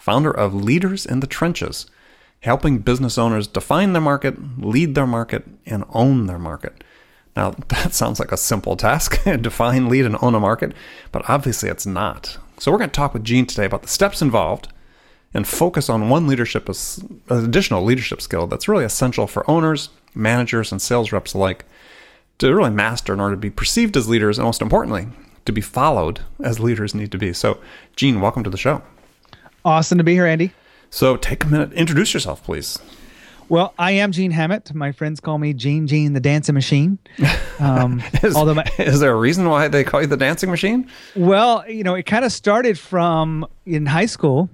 founder of Leaders in the Trenches, helping business owners define their market, lead their market, and own their market. Now, that sounds like a simple task define, lead, and own a market, but obviously it's not. So, we're going to talk with Gene today about the steps involved and focus on one leadership, an additional leadership skill that's really essential for owners, managers, and sales reps alike to really master in order to be perceived as leaders, and most importantly, to be followed as leaders need to be. So, Gene, welcome to the show. Awesome to be here, Andy. So take a minute, introduce yourself, please. Well, I am Gene Hammett. My friends call me Gene Gene the Dancing Machine. Um, is, although my, is there a reason why they call you the Dancing Machine? Well, you know, it kind of started from in high school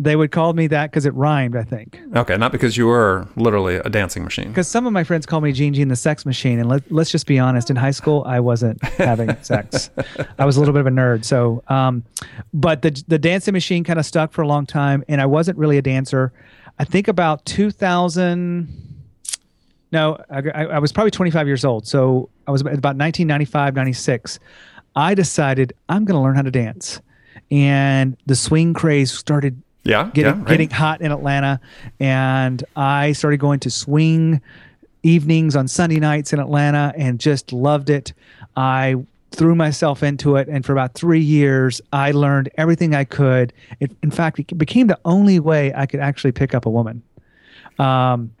they would call me that because it rhymed, I think. Okay, not because you were literally a dancing machine. Because some of my friends call me Gene Gene the sex machine, and let, let's just be honest. In high school, I wasn't having sex. I was a little bit of a nerd. So, um, but the the dancing machine kind of stuck for a long time, and I wasn't really a dancer. I think about 2000. No, I, I was probably 25 years old. So I was about 1995, 96. I decided I'm going to learn how to dance, and the swing craze started yeah, getting yeah, right. getting hot in Atlanta, and I started going to swing evenings on Sunday nights in Atlanta, and just loved it. I threw myself into it, and for about three years, I learned everything I could. It, in fact, it became the only way I could actually pick up a woman. Um,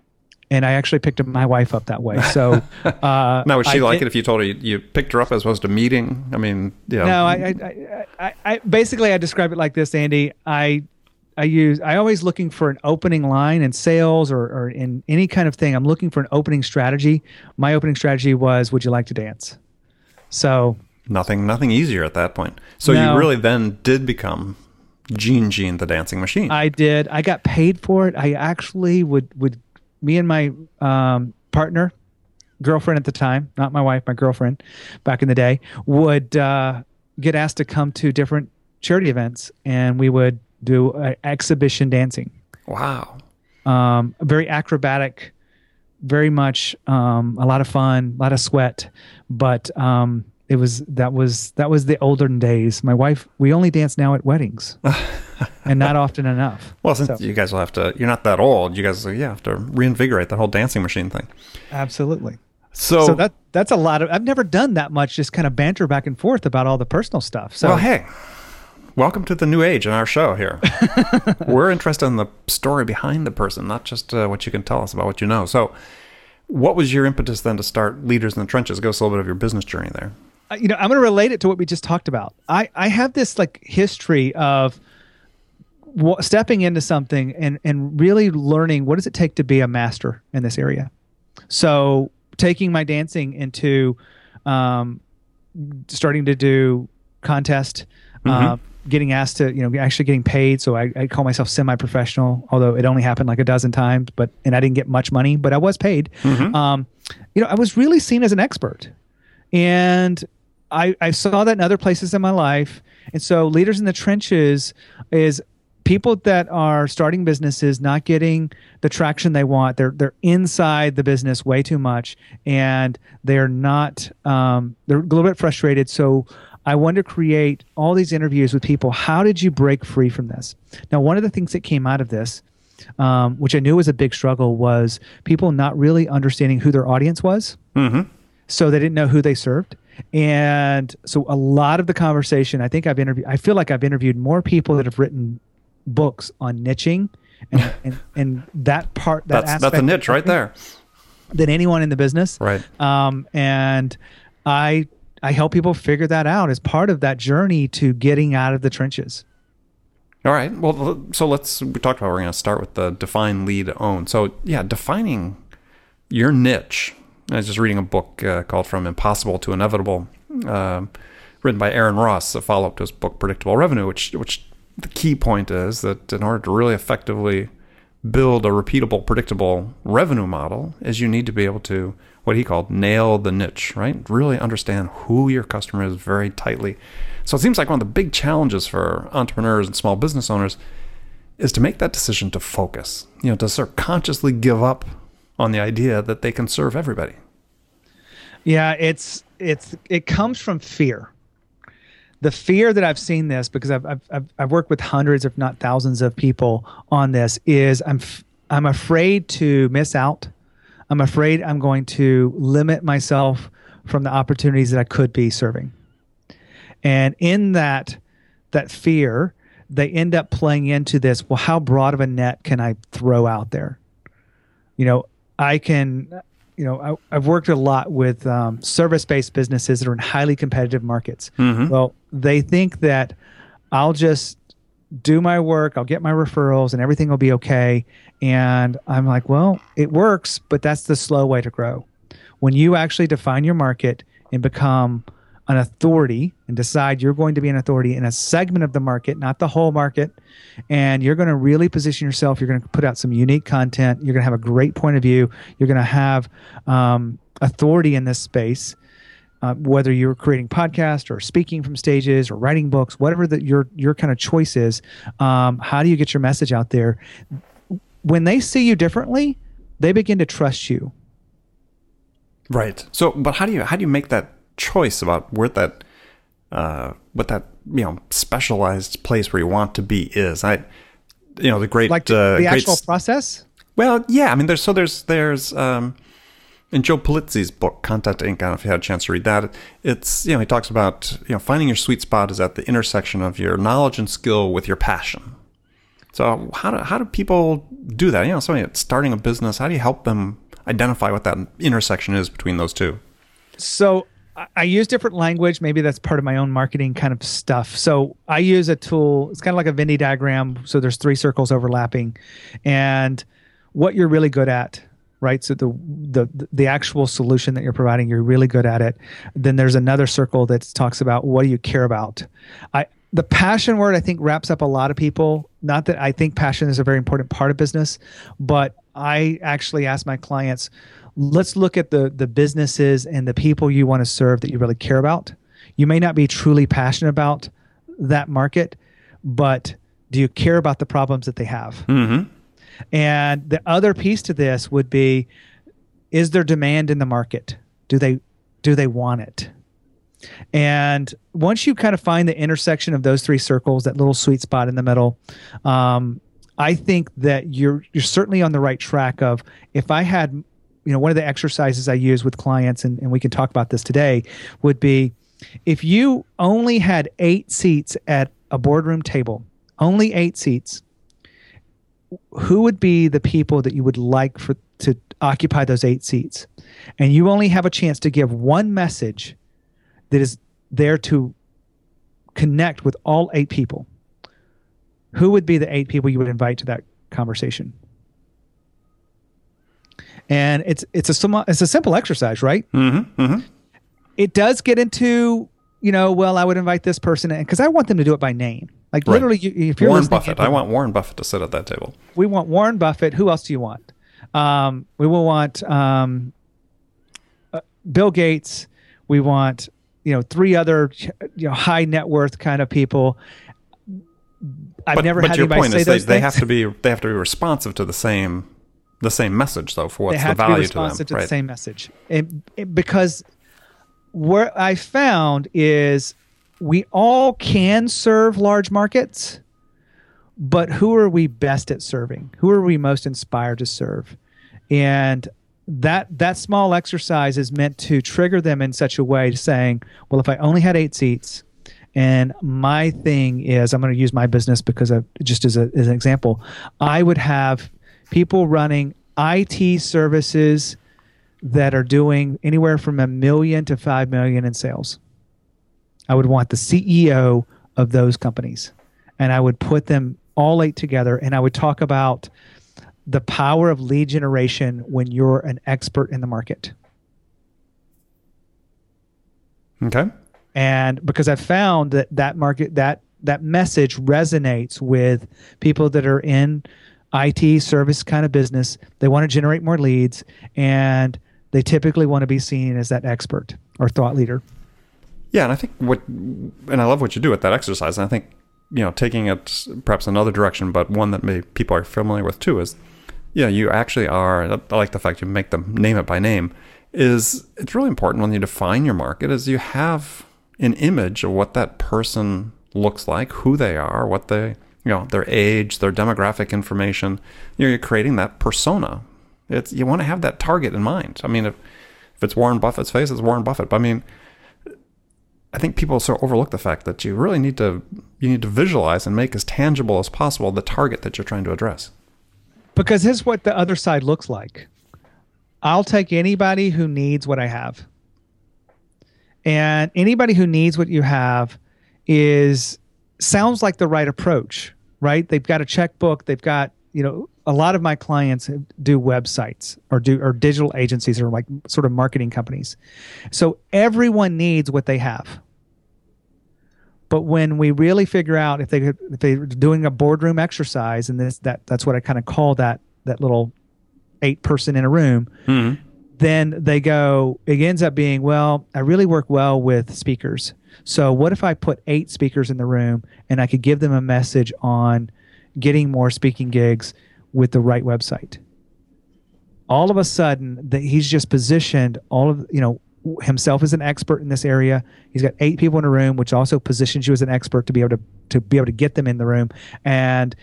and I actually picked up my wife up that way. So uh, now would she I like it if you told her you, you, picked her up as opposed to meeting? I mean, yeah. No, I, I, I, I, basically I describe it like this, Andy. I I use I always looking for an opening line in sales or, or in any kind of thing. I'm looking for an opening strategy. My opening strategy was, "Would you like to dance?" So nothing nothing easier at that point. So no, you really then did become Gene Gene the dancing machine. I did. I got paid for it. I actually would would me and my um, partner, girlfriend at the time, not my wife, my girlfriend, back in the day, would uh, get asked to come to different charity events, and we would do uh, exhibition dancing. Wow. Um, very acrobatic, very much um, a lot of fun, a lot of sweat, but um, it was that was that was the olden days. My wife, we only dance now at weddings, and not often enough. Well, since so. you guys will have to, you're not that old. You guys, yeah, have to reinvigorate the whole dancing machine thing. Absolutely. So, so that that's a lot of. I've never done that much. Just kind of banter back and forth about all the personal stuff. So well, hey, welcome to the new age in our show here. We're interested in the story behind the person, not just uh, what you can tell us about what you know. So, what was your impetus then to start Leaders in the Trenches? Give us a little bit of your business journey there. Uh, you know, I'm going to relate it to what we just talked about. I, I have this like history of w- stepping into something and, and really learning what does it take to be a master in this area. So, taking my dancing into um, starting to do contest. Mm-hmm. Uh, getting asked to, you know, actually getting paid. So I, I call myself semi-professional, although it only happened like a dozen times. But and I didn't get much money, but I was paid. Mm-hmm. Um, you know, I was really seen as an expert, and I I saw that in other places in my life. And so, leaders in the trenches is people that are starting businesses not getting the traction they want. They're they're inside the business way too much, and they're not. Um, they're a little bit frustrated. So I wanted to create all these interviews with people. How did you break free from this? Now, one of the things that came out of this, um, which I knew was a big struggle, was people not really understanding who their audience was. Mm-hmm. So they didn't know who they served. And so a lot of the conversation, I think I've interviewed, I feel like I've interviewed more people that have written books on niching and, and, and that part, that that's, that's a niche right there. Than anyone in the business. Right. Um, and I I help people figure that out as part of that journey to getting out of the trenches. All right. Well, so let's we talked about we're going to start with the define, lead, own. So yeah, defining your niche. I was just reading a book uh, called From Impossible to Inevitable, uh, written by Aaron Ross, a follow up to his book Predictable Revenue. Which which the key point is that in order to really effectively build a repeatable, predictable revenue model is you need to be able to what he called nail the niche, right? Really understand who your customer is very tightly. So it seems like one of the big challenges for entrepreneurs and small business owners is to make that decision to focus, you know, to sort of consciously give up on the idea that they can serve everybody. Yeah, it's it's it comes from fear. The fear that I've seen this because I've I've I've worked with hundreds, if not thousands, of people on this is I'm I'm afraid to miss out. I'm afraid I'm going to limit myself from the opportunities that I could be serving. And in that that fear, they end up playing into this. Well, how broad of a net can I throw out there? You know, I can. You know, I, have worked a lot with um, service-based businesses that are in highly competitive markets. Mm-hmm. Well, they think that I'll just do my work, I'll get my referrals, and everything will be okay. And I'm like, well, it works, but that's the slow way to grow. When you actually define your market and become an authority and decide you're going to be an authority in a segment of the market, not the whole market, and you're going to really position yourself. You're going to put out some unique content. You're going to have a great point of view. You're going to have um, authority in this space. Uh, whether you're creating podcasts or speaking from stages or writing books, whatever that your your kind of choice is, um, how do you get your message out there? When they see you differently, they begin to trust you. Right. So, but how do you how do you make that choice about where that uh, what that you know specialized place where you want to be is. I you know the great like uh, the actual process. Well, yeah, I mean there's so there's there's um, in Joe Pulizzi's book Content Inc. I don't know if you had a chance to read that. It's you know he talks about you know finding your sweet spot is at the intersection of your knowledge and skill with your passion. So how do how do people do that? You know, somebody starting a business, how do you help them identify what that intersection is between those two? So I use different language. Maybe that's part of my own marketing kind of stuff. So I use a tool. It's kind of like a Venn diagram. So there's three circles overlapping, and what you're really good at, right? So the the the actual solution that you're providing, you're really good at it. Then there's another circle that talks about what do you care about. I the passion word I think wraps up a lot of people. Not that I think passion is a very important part of business, but I actually ask my clients let's look at the the businesses and the people you want to serve that you really care about. You may not be truly passionate about that market, but do you care about the problems that they have? Mm-hmm. And the other piece to this would be: is there demand in the market? Do they do they want it? And once you kind of find the intersection of those three circles, that little sweet spot in the middle, um, I think that you're you're certainly on the right track. Of if I had you know one of the exercises i use with clients and, and we can talk about this today would be if you only had eight seats at a boardroom table only eight seats who would be the people that you would like for to occupy those eight seats and you only have a chance to give one message that is there to connect with all eight people who would be the eight people you would invite to that conversation and it's it's a it's a simple exercise, right? Mm-hmm, mm-hmm. It does get into you know, well, I would invite this person in because I want them to do it by name. Like right. literally, if you're Warren Buffett, I want Warren Buffett to sit at that table. We want Warren Buffett. Who else do you want? Um, we will want um, uh, Bill Gates. We want you know three other you know high net worth kind of people. I've but, never but had anybody say those they, they have to be they have to be responsive to the same the same message though for what's the value to, be responsive to, right? the same message it, it, because what i found is we all can serve large markets but who are we best at serving who are we most inspired to serve and that that small exercise is meant to trigger them in such a way to saying well if i only had eight seats and my thing is i'm going to use my business because of, just as, a, as an example i would have people running IT services that are doing anywhere from a million to five million in sales. I would want the CEO of those companies and I would put them all eight together and I would talk about the power of lead generation when you're an expert in the market. Okay. And because I've found that that market that that message resonates with people that are in IT service kind of business. They want to generate more leads, and they typically want to be seen as that expert or thought leader. Yeah, and I think what, and I love what you do with that exercise. And I think you know, taking it perhaps another direction, but one that maybe people are familiar with too, is yeah, you actually are. I like the fact you make them name it by name. Is it's really important when you define your market is you have an image of what that person looks like, who they are, what they you know, their age, their demographic information. You're creating that persona. It's you want to have that target in mind. I mean, if if it's Warren Buffett's face, it's Warren Buffett. But I mean, I think people sort of overlook the fact that you really need to you need to visualize and make as tangible as possible the target that you're trying to address. Because here's what the other side looks like. I'll take anybody who needs what I have. And anybody who needs what you have is sounds like the right approach, right? They've got a checkbook, they've got, you know, a lot of my clients do websites or do or digital agencies or like sort of marketing companies. So everyone needs what they have. But when we really figure out if they if they're doing a boardroom exercise and this that that's what I kind of call that that little eight person in a room, mm-hmm. then they go it ends up being well I really work well with speakers. So what if I put eight speakers in the room and I could give them a message on getting more speaking gigs with the right website. All of a sudden, that he's just positioned all of you know himself as an expert in this area. He's got eight people in a room, which also positions you as an expert to be able to to be able to get them in the room and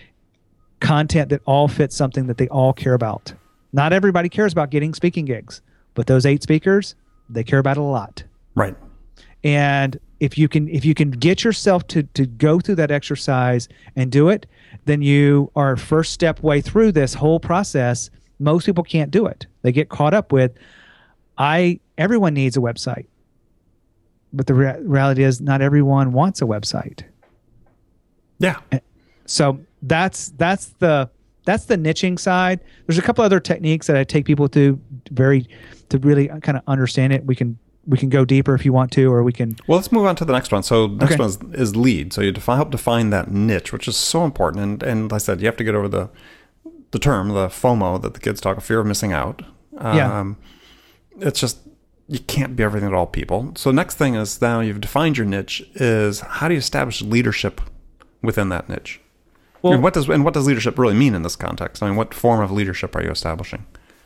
content that all fits something that they all care about. Not everybody cares about getting speaking gigs, but those eight speakers, they care about it a lot. Right. And if you can if you can get yourself to to go through that exercise and do it, then you are first step way through this whole process. Most people can't do it. They get caught up with I everyone needs a website. But the re- reality is not everyone wants a website. Yeah. So that's that's the that's the niching side. There's a couple other techniques that I take people to very to really kind of understand it. We can we can go deeper if you want to, or we can. Well, let's move on to the next one. So next okay. one is, is, lead. So you define, help define that niche, which is so important. And and like I said, you have to get over the the term, the FOMO that the kids talk, of fear of missing out. Um, yeah. It's just you can't be everything to all people. So next thing is now you've defined your niche. Is how do you establish leadership within that niche? Well, and what does and what does leadership really mean in this context? I mean, what form of leadership are you establishing?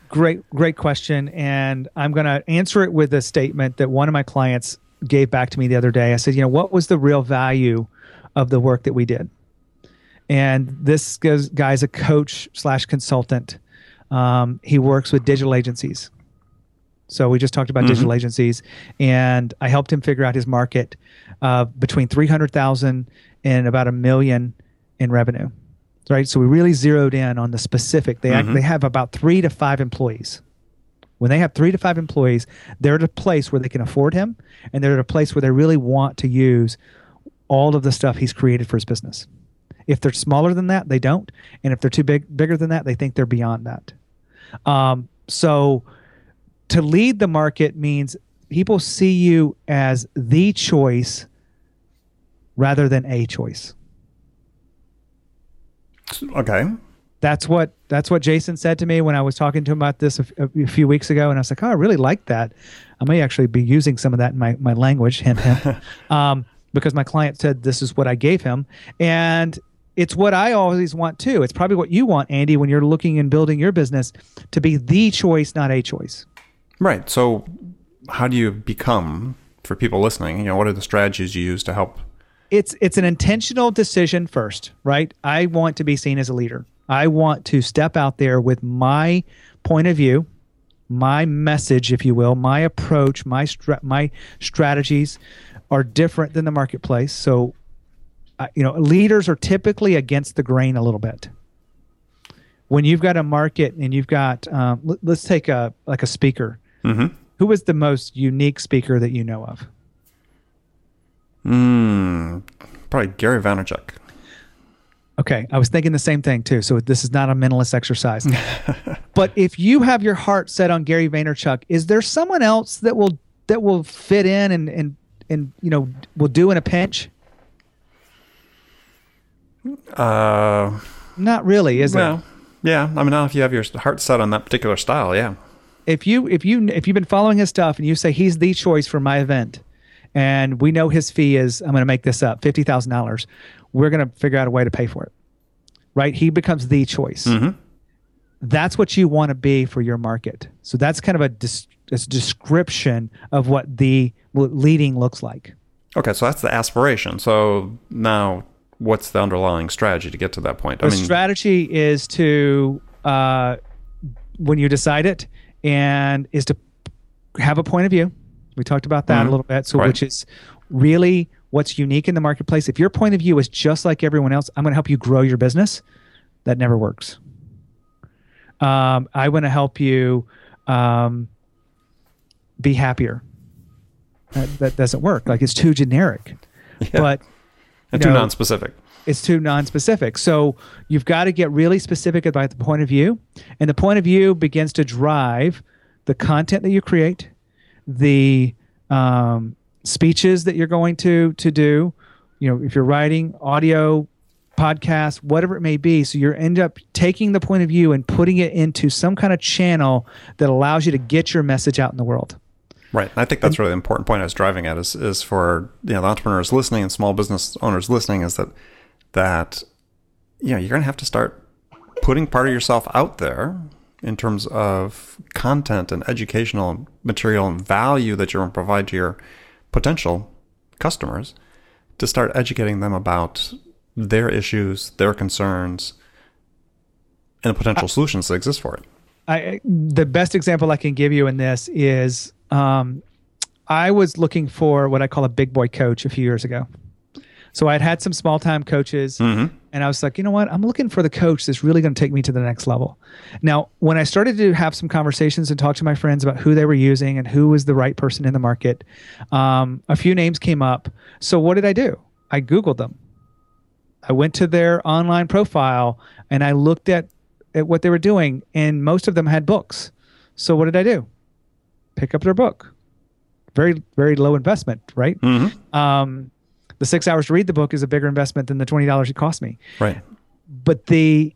Great, great question. And I'm going to answer it with a statement that one of my clients gave back to me the other day. I said, you know, what was the real value of the work that we did? And this guy's a coach slash consultant. Um, he works with digital agencies. So we just talked about mm-hmm. digital agencies, and I helped him figure out his market uh, between three hundred thousand and about a million in revenue right? So we really zeroed in on the specific. They mm-hmm. they have about three to five employees. When they have three to five employees, they're at a place where they can afford him, and they're at a place where they really want to use all of the stuff he's created for his business. If they're smaller than that, they don't, and if they're too big, bigger than that, they think they're beyond that. Um, so, to lead the market means people see you as the choice rather than a choice. Okay. That's what that's what Jason said to me when I was talking to him about this a, a few weeks ago, and I was like, "Oh, I really like that. I may actually be using some of that in my my language." Hint, hint. um, because my client said this is what I gave him, and it's what I always want too. It's probably what you want, Andy, when you're looking and building your business to be the choice, not a choice. Right. So, how do you become for people listening? You know, what are the strategies you use to help it's it's an intentional decision first, right? I want to be seen as a leader. I want to step out there with my point of view, my message, if you will, my approach, my stra- my strategies are different than the marketplace. So, uh, you know, leaders are typically against the grain a little bit. When you've got a market and you've got, um, let's take a like a speaker. Mm-hmm. Who is the most unique speaker that you know of? Hmm, probably Gary Vaynerchuk. Okay, I was thinking the same thing too. So this is not a mentalist exercise. but if you have your heart set on Gary Vaynerchuk, is there someone else that will that will fit in and and and you know will do in a pinch? Uh, not really, is well, Yeah, I mean, now if you have your heart set on that particular style, yeah. If you if you if you've been following his stuff and you say he's the choice for my event, and we know his fee is I'm going to make this up fifty thousand dollars, we're going to figure out a way to pay for it. Right? He becomes the choice. Mm-hmm. That's what you want to be for your market. So that's kind of a, dis- a description of what the leading looks like. Okay, so that's the aspiration. So now, what's the underlying strategy to get to that point? The I mean, strategy is to uh, when you decide it, and is to have a point of view. We talked about that mm-hmm. a little bit. So, right. which is really what's unique in the marketplace. If your point of view is just like everyone else, I'm going to help you grow your business. That never works. Um, I want to help you um, be happier that, that doesn't work. Like it's too generic. Yeah. But and too know, non-specific. It's too non-specific. So you've got to get really specific about the point of view, and the point of view begins to drive the content that you create, the um, speeches that you're going to to do. You know, if you're writing audio, podcast, whatever it may be. So you end up taking the point of view and putting it into some kind of channel that allows you to get your message out in the world. Right. I think that's really important point I was driving at is, is for you know the entrepreneurs listening and small business owners listening is that that you know you're going to have to start putting part of yourself out there in terms of content and educational material and value that you're going to provide to your potential customers to start educating them about their issues, their concerns, and the potential solutions that exist for it. I, the best example I can give you in this is um, I was looking for what I call a big boy coach a few years ago. So I'd had some small time coaches, mm-hmm. and I was like, you know what? I'm looking for the coach that's really going to take me to the next level. Now, when I started to have some conversations and talk to my friends about who they were using and who was the right person in the market, um, a few names came up. So what did I do? I Googled them. I went to their online profile and I looked at, at what they were doing, and most of them had books. So what did I do? pick up their book. Very, very low investment, right? Mm-hmm. Um, the six hours to read the book is a bigger investment than the twenty dollars it cost me. Right. But the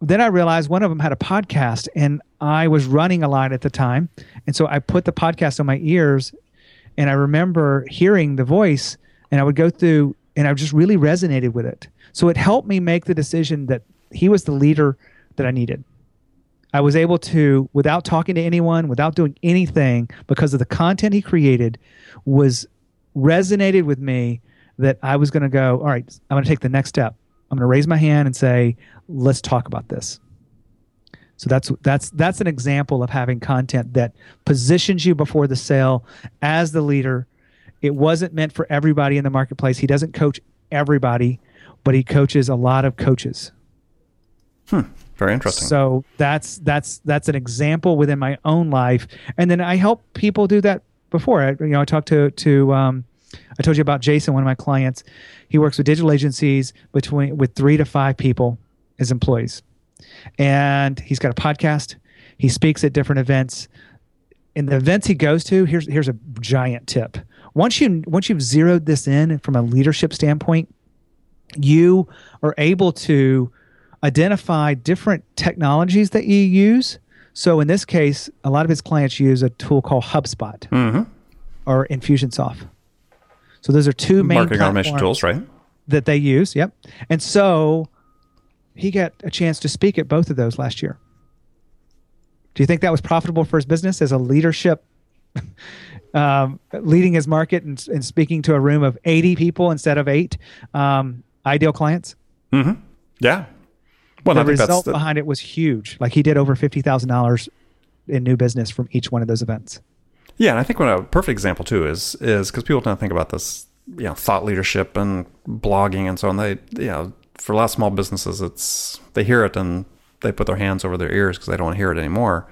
then I realized one of them had a podcast, and I was running a lot at the time, and so I put the podcast on my ears, and I remember hearing the voice, and I would go through, and I just really resonated with it. So it helped me make the decision that he was the leader that I needed. I was able to, without talking to anyone, without doing anything, because of the content he created, was resonated with me that I was going to go, all right, I'm going to take the next step. I'm going to raise my hand and say, let's talk about this. So that's that's that's an example of having content that positions you before the sale as the leader. It wasn't meant for everybody in the marketplace. He doesn't coach everybody, but he coaches a lot of coaches. Hmm. Very interesting. So that's that's that's an example within my own life, and then I help people do that before. I, you know, I talked to to um, I told you about Jason, one of my clients. He works with digital agencies between with three to five people as employees, and he's got a podcast. He speaks at different events. In the events he goes to, here's here's a giant tip. Once you once you've zeroed this in from a leadership standpoint, you are able to identify different technologies that you use. So in this case, a lot of his clients use a tool called HubSpot mm-hmm. or Infusionsoft. So those are two main marketing automation tools, right? That they use. Yep. And so he got a chance to speak at both of those last year. Do you think that was profitable for his business as a leadership, um, leading his market and, and, speaking to a room of 80 people instead of eight um, ideal clients? Mm-hmm. Yeah, well, the result the... behind it was huge. Like he did over fifty thousand dollars in new business from each one of those events. Yeah, and I think one a perfect example too is is because people don't think about this, you know, thought leadership and blogging and so on. They, you know, for a lot of small businesses, it's they hear it and they put their hands over their ears because they don't want to hear it anymore.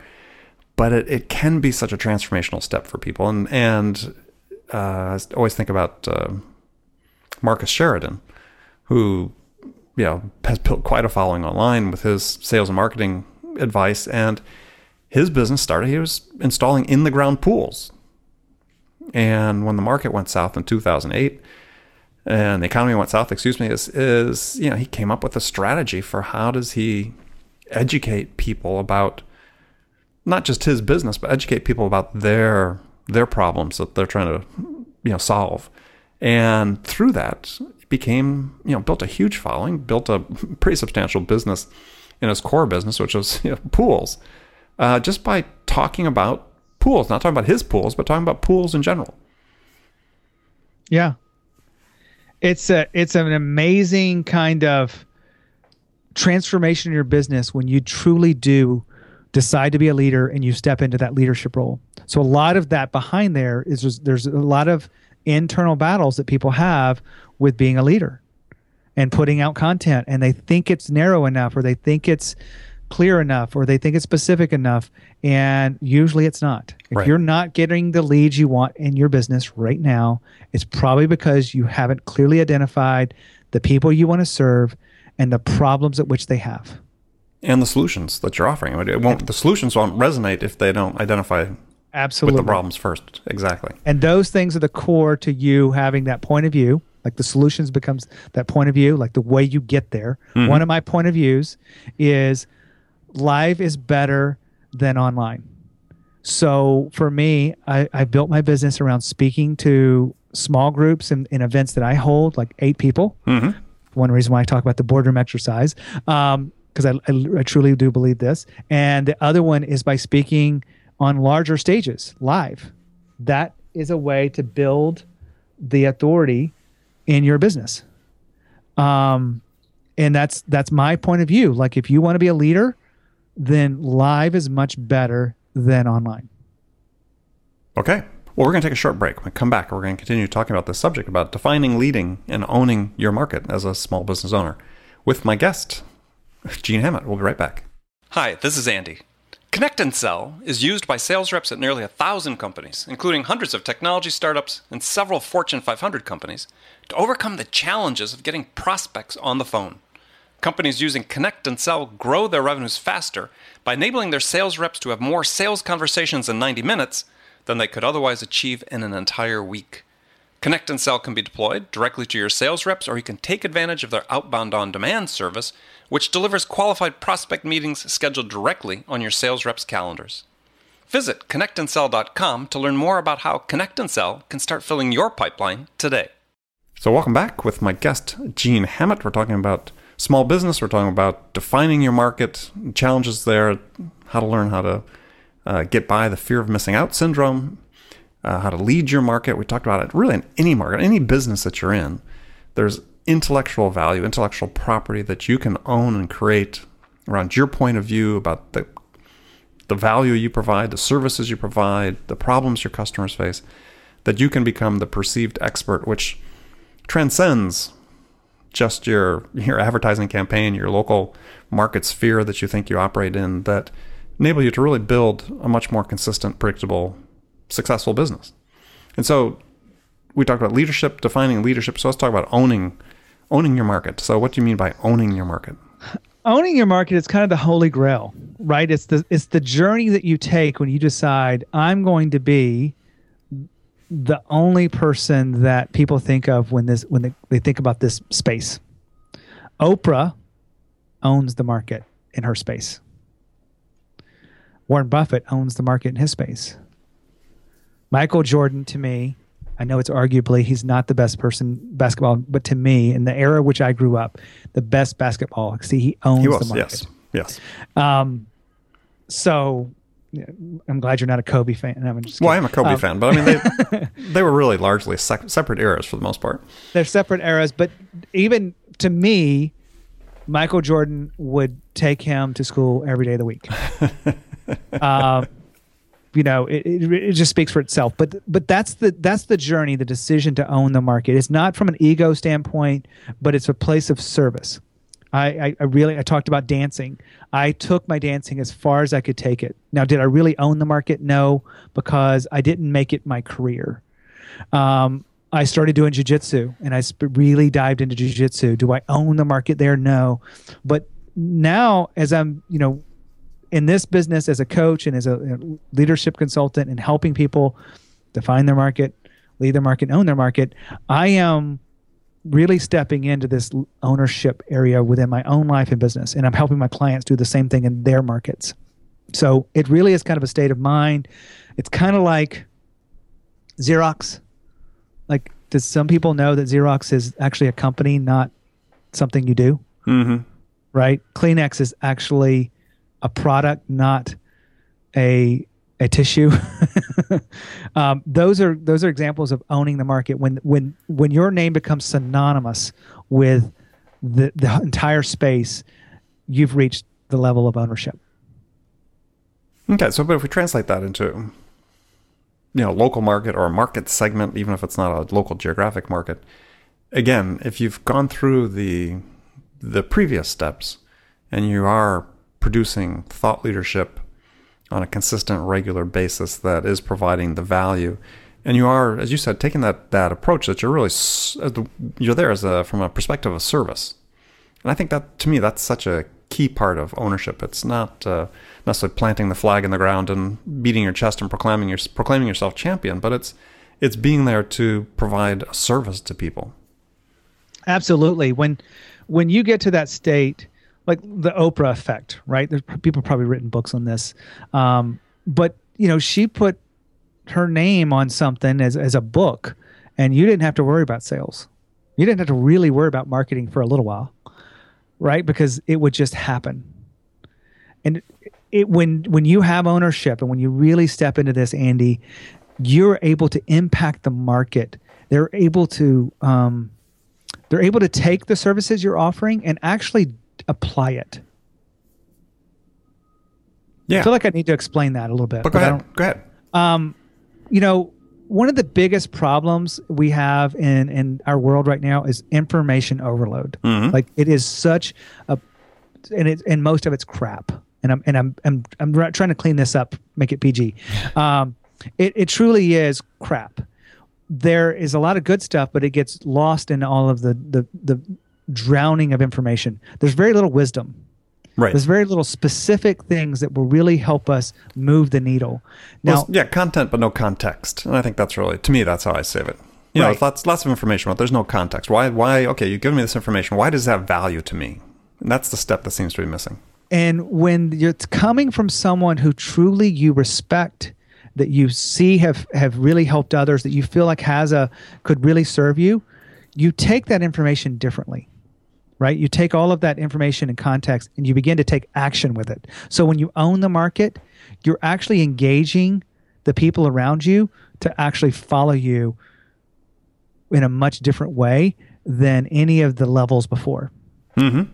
But it, it can be such a transformational step for people, and and uh, I always think about uh, Marcus Sheridan, who you know, has built quite a following online with his sales and marketing advice. And his business started, he was installing in the ground pools. And when the market went south in 2008, and the economy went south, excuse me, is, is, you know, he came up with a strategy for how does he educate people about not just his business, but educate people about their their problems that they're trying to you know solve. And through that, became you know built a huge following, built a pretty substantial business in his core business, which was you know, pools, uh, just by talking about pools, not talking about his pools, but talking about pools in general. Yeah, it's a it's an amazing kind of transformation in your business when you truly do decide to be a leader and you step into that leadership role. So a lot of that behind there is just, there's a lot of internal battles that people have with being a leader and putting out content and they think it's narrow enough or they think it's clear enough or they think it's specific enough and usually it's not. If Right. you're not getting the leads you want in your business right now, it's probably because you haven't clearly identified the people you want to serve and the problems at which they have. And the solutions that you're offering. It won't, the solutions won't resonate if they don't identify with Absolutely. the problems first. Exactly. And those things are the core to you having that point of view. Like the solutions becomes that point of view, like the way you get there. Mm-hmm. One of my point of views is live is better than online. So for me, I, I built my business around speaking to small groups and in events that I hold, like eight people. Mm-hmm. One reason why I talk about the boardroom exercise, because I, I, I truly do believe this. And the other one is by speaking on larger stages live. That is a way to build the authority in your business. Um, and that's that's my point of view. Like if you want to be a leader, then live is much better than online. Okay. Well, we're going to take a short break. When we come back, we're going to continue talking about this subject about defining, leading, and owning your market as a small business owner with my guest, Gene Hammett. We'll be right back. Hi, this is Andy. Connect and Sell is used by sales reps at nearly a thousand companies, including hundreds of technology startups and several Fortune 500 companies, to overcome the challenges of getting prospects on the phone. Companies using Connect and Sell grow their revenues faster by enabling their sales reps to have more sales conversations in 90 minutes than they could otherwise achieve in an entire week. Connect and Sell can be deployed directly to your sales reps, or you can take advantage of their outbound on demand service, which delivers qualified prospect meetings scheduled directly on your sales reps' calendars. Visit connectandsell.com to learn more about how Connect and Sell can start filling your pipeline today. So, welcome back with my guest, Gene Hammett. We're talking about small business, we're talking about defining your market, challenges there, how to learn how to uh, get by the fear of missing out syndrome, uh, how to lead your market. We talked about it really in any market, any business that you're in. There's intellectual value, intellectual property that you can own and create around your point of view about the the value you provide, the services you provide, the problems your customers face, that you can become the perceived expert, which transcends just your your advertising campaign, your local market sphere that you think you operate in, that enable you to really build a much more consistent, predictable, successful business. And so we talked about leadership, defining leadership. So let's talk about owning owning your market. So what do you mean by owning your market? owning your market is kind of the holy grail, right? It's the it's the journey that you take when you decide I'm going to be the only person that people think of when this when they, they think about this space. Oprah owns the market in her space. Warren Buffett owns the market in his space. Michael Jordan, to me, I know it's arguably he's not the best person basketball, but to me, in the era which I grew up, the best basketball. See, he owns He the market. yes. Yes. Um, so I'm glad you're not a Kobe fan. I'm just Well, I am a Kobe Um, fan, but I mean, they, they were really largely sec- separate eras for the most part. They're separate eras, but even to me, Michael Jordan would take him to school every day of the week. um, you know, it, it, it just speaks for itself. But but that's the that's the journey, the decision to own the market. It's not from an ego standpoint, but it's a place of service. I, I, I really I talked about dancing. I took my dancing as far as I could take it. Now, did I really own the market? No, because I didn't make it my career. Um, I started doing jujitsu and I sp- really dived into jujitsu. Do I own the market there? No, but now as I'm you know in this business as a coach and as a leadership consultant and helping people define their market, lead their market, own their market, I am really stepping into this ownership area within my own life and business and i'm helping my clients do the same thing in their markets. So it really is kind of a state of mind. It's kind of like xerox. Like does some people know that xerox is actually a company not something you do? Mm-hmm. right? Kleenex is actually a product not a a tissue um, those are those are examples of owning the market. When when when your name becomes synonymous with the the entire space you've reached the level of ownership. Okay, so but if we translate that into you know local market or a market segment, even if it's not a local geographic market, again, if you've gone through the the previous steps and you are producing thought leadership on a consistent, regular basis that is providing the value, and you are, as you said, taking that that approach that you're really the- you're there as a from a perspective of service, and I think that to me that's such a key part of ownership. It's not uh, necessarily planting the flag in the ground and beating your chest and proclaiming your proclaiming yourself champion, but it's it's being there to provide a service to people. absolutely when when you get to that state like the oprah effect right? There's people probably written books on this. Um, but you know she put her name on something as, as a book and you didn't have to worry about sales. You didn't have to really worry about marketing for a little while right? Because it would just happen. And it when when you have ownership and when you really step into this andy you're able to impact the market. They're able to um, they're able to take the services you're offering and actually apply it Yeah, i feel like i need to explain that a little bit but go I ahead. Go ahead. um, you know, one of the biggest problems we have in in our world right now is information overload. Mhm. Like it is such a, and it and most of it's crap. And I'm and I'm I'm I'm trying to clean this up, make it PG. Um, it it truly is crap. There is a lot of good stuff, but it gets lost in all of the the the drowning of information. There's very little wisdom. Right. There's very little specific things that will really help us move the needle. Now, Well, yeah, content but no context, and I think that's really to me that's how I save it. You Right. it's lots lots of information, but there's no context. Why? Why? Okay, you've given me this information. Why does that have value to me? And that's the step that seems to be missing. and when it's coming from someone who truly you respect that you see have have really helped others that you feel like has a could really serve you you take that information differently right? You take all of that information and context and you begin to take action with it. So when you own the market you're actually engaging the people around you to actually follow you in a much different way than any of the levels before. Mm-hmm.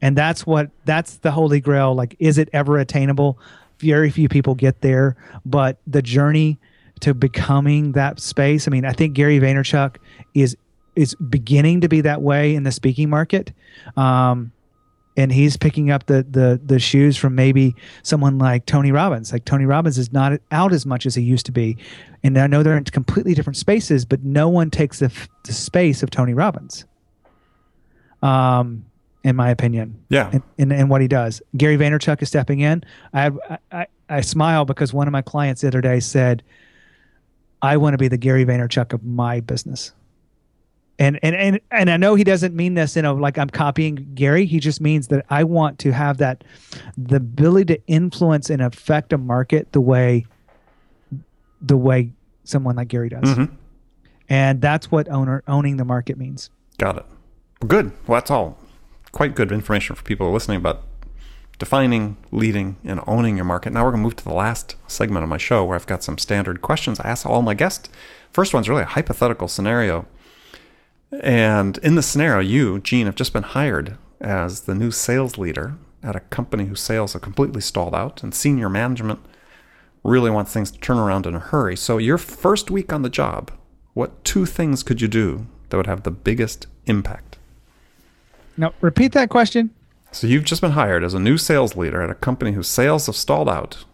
and that's what that's the holy grail. Like is it ever attainable? Very few people get there but the journey to becoming that space i mean i think gary vaynerchuk is is beginning to be that way in the speaking market um and he's picking up the the the shoes from maybe someone like Tony Robbins. Like Tony Robbins is not out as much as he used to be, and I know they're in completely different spaces, but no one takes the, f- the space of Tony Robbins. Um, in my opinion, Yeah. and, and, and what he does. Gary Vaynerchuk is stepping in. I, I I smile because one of my clients the other day said, "I want to be the Gary Vaynerchuk of my business." And and and and I know he doesn't mean this in a like I'm copying Gary. He just means that I want to have that the ability to influence and affect a market the way the way someone like Gary does. Mhm. And that's what owner owning the market means. Got it. Good. Well, that's all quite good information for people listening about defining, leading, and owning your market. Now we're going to move to the last segment of my show where I've got some standard questions I ask all my guests. First one's really a hypothetical scenario. And in the scenario, you, Gene, have just been hired as the new sales leader at a company whose sales have completely stalled out, and senior management really wants things to turn around in a hurry. So, your first week on the job, what two things could you do that would have the biggest impact? Now repeat that question. So, you've just been hired as a new sales leader at a company whose sales have stalled out.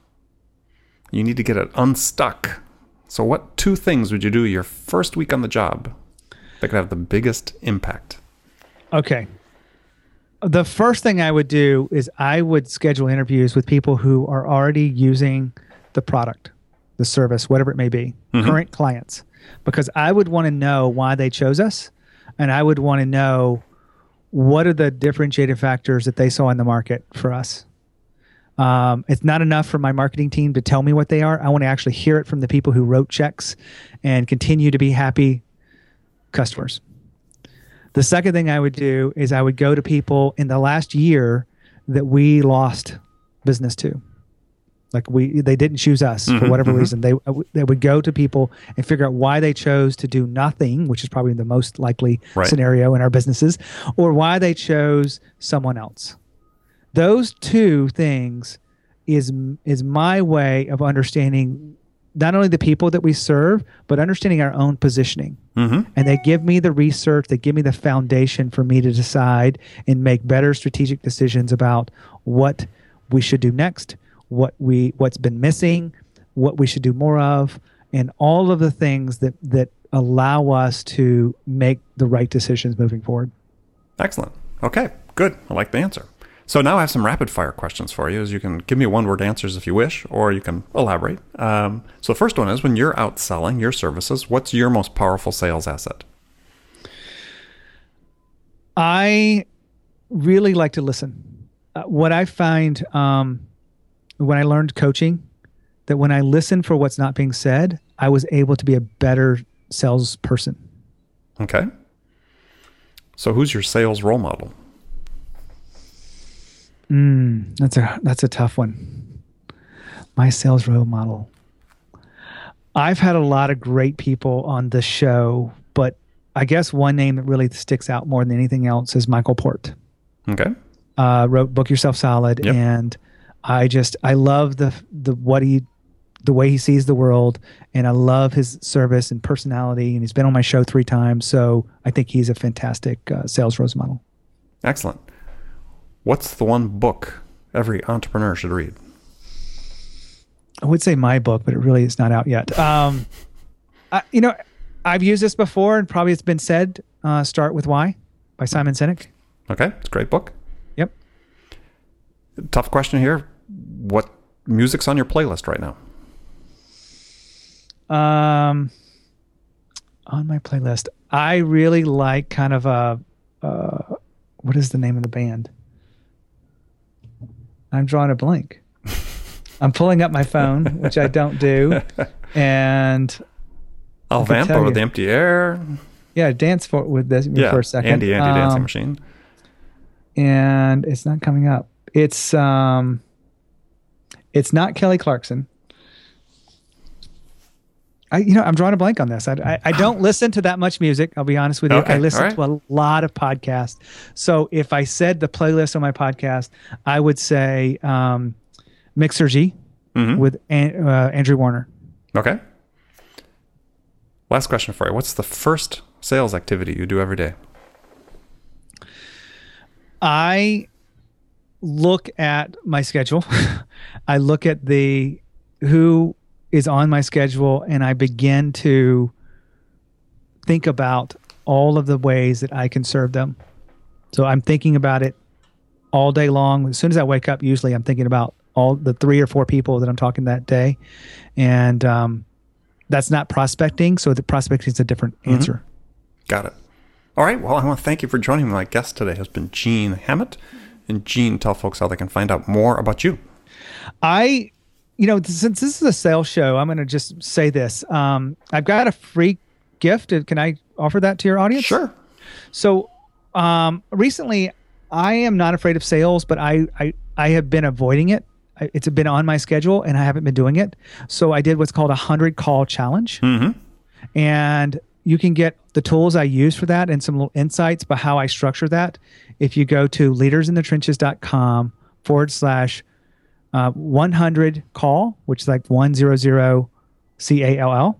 You need to get it unstuck. So, what two things would you do your first week on the job that could have the biggest impact? Okay. The first thing I would do is I would schedule interviews with people who are already using the product, the service, whatever it may be, current clients, because I would want to know why they chose us. and I would want to know what are the differentiated factors that they saw in the market for us. Um, it's not enough for my marketing team to tell me what they are. I want to actually hear it from the people who wrote checks and continue to be happy customers. The second thing I would do is I would go to people in the last year that we lost business to. Like we, they didn't choose us for mm-hmm, whatever mm-hmm. reason. They uh, they would go to people and figure out why they chose to do nothing, which is probably the most likely Right. scenario in our businesses, or why they chose someone else. Those two things is is my way of understanding not only the people that we serve, but understanding our own positioning. Mm-hmm. And they give me the research, they give me the foundation for me to decide and make better strategic decisions about what we should do next, what we what's been missing, what we should do more of, and all of the things that that allow us to make the right decisions moving forward. Excellent. Okay, good. I like the answer. So now I have some rapid fire questions for you. As you can give me one word answers if you wish, or you can elaborate. Um, so the first one is: when you're out selling your services, what's your most powerful sales asset? I really like to listen. Uh, what I find um, when I learned coaching, that when I listen for what's not being said, I was able to be a better salesperson. Okay. So who's your sales role model? Mm, that's a that's a tough one. My sales role model. I've had a lot of great people on the show, but I guess one name that really sticks out more than anything else is Michael Port. Okay. uh, wrote "Book Yourself Solid," Yep. and I just I love the the what he the way he sees the world, and I love his service and personality. And he's been on my show three times, so I think he's a fantastic uh, sales role model. Excellent. What's the one book every entrepreneur should read? I would say my book, but it really is not out yet. Um, I, you know, I've used this before, and probably it's been said. Uh, Start with Why by Simon Sinek. Okay, it's a great book. Yep. Tough question here. What music's on your playlist right now? Um, on my playlist, I really like kind of a uh, what is the name of the band? I'm drawing a blank. I'm pulling up my phone, which I don't do, and I'll vamp over you. the empty air. yeah, dance for with this Yeah, for a second. Andy, Andy Dancing Um, Machine. and it's not coming up. It's um, it's not Kelly Clarkson. I, you know, I'm drawing a blank on this. I, I, I don't listen to that much music. I'll be honest with you. Okay, I listen right. to a lot of podcasts. So if I said the playlist on my podcast, I would say um, Mixergy Mhm. with An- uh, Andrew Warner. Okay. Last question for you. What's the first sales activity you do every day? I look at my schedule. I look at the who is on my schedule and I begin to think about all of the ways that I can serve them. So I'm thinking about it all day long. As soon as I wake up, usually I'm thinking about all the three or four people that I'm talking that day. And um, that's not prospecting. So the prospecting is a different answer. Got it. All right. Well, I want to thank you for joining me. My guest today has been Gene Hammett. And Gene, tell folks how they can find out more about you. I, you know, since this is a sales show, I'm going to just say this. Um, I've got a free gift. Can I offer that to your audience? Sure. So, um, recently, I am not afraid of sales, but I, I, I have been avoiding it. I- It's been on my schedule, and I haven't been doing it. So I did what's called a hundred call challenge, Mm-hmm. and you can get the tools I use for that and some little insights about how I structure that if you go to leadersinthetrenches.com forward slash uh, 100 call, which is like 100 C A L L.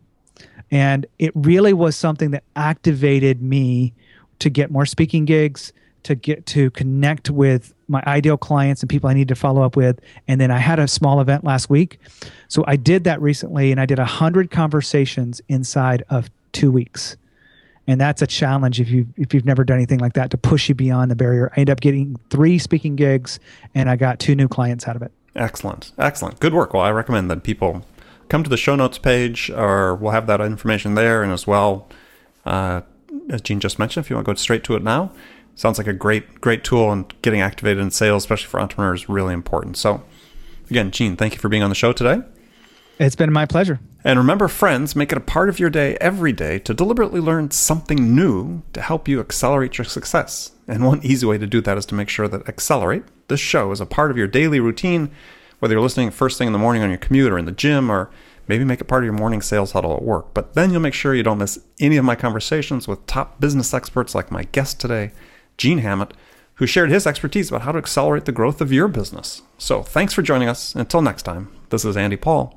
And it really was something that activated me to get more speaking gigs, to get to connect with my ideal clients and people I need to follow up with. And then I had a small event last week. So I did that recently and I did 100 conversations inside of two weeks. And that's a challenge if you if you've never done anything like that to push you beyond the barrier. I ended up getting three speaking gigs and I got two new clients out of it. Excellent. Excellent. Good work. Well, I recommend that people come to the show notes page, or we'll have that information there, and as well, uh, as Gene just mentioned, if you want to go straight to it now, sounds like a great, great tool and getting activated in sales, especially for entrepreneurs, really important. So, again, Gene, thank you for being on the show today. It's been my pleasure. And remember, friends, make it a part of your day every day to deliberately learn something new to help you accelerate your success. And one easy way to do that is to make sure that Accelerate, this show, is a part of your daily routine, whether you're listening first thing in the morning on your commute or in the gym, or maybe make it part of your morning sales huddle at work. But then you'll make sure you don't miss any of my conversations with top business experts like my guest today, Gene Hammett, who shared his expertise about how to accelerate the growth of your business. So thanks for joining us. Until next time, this is Andy Paul.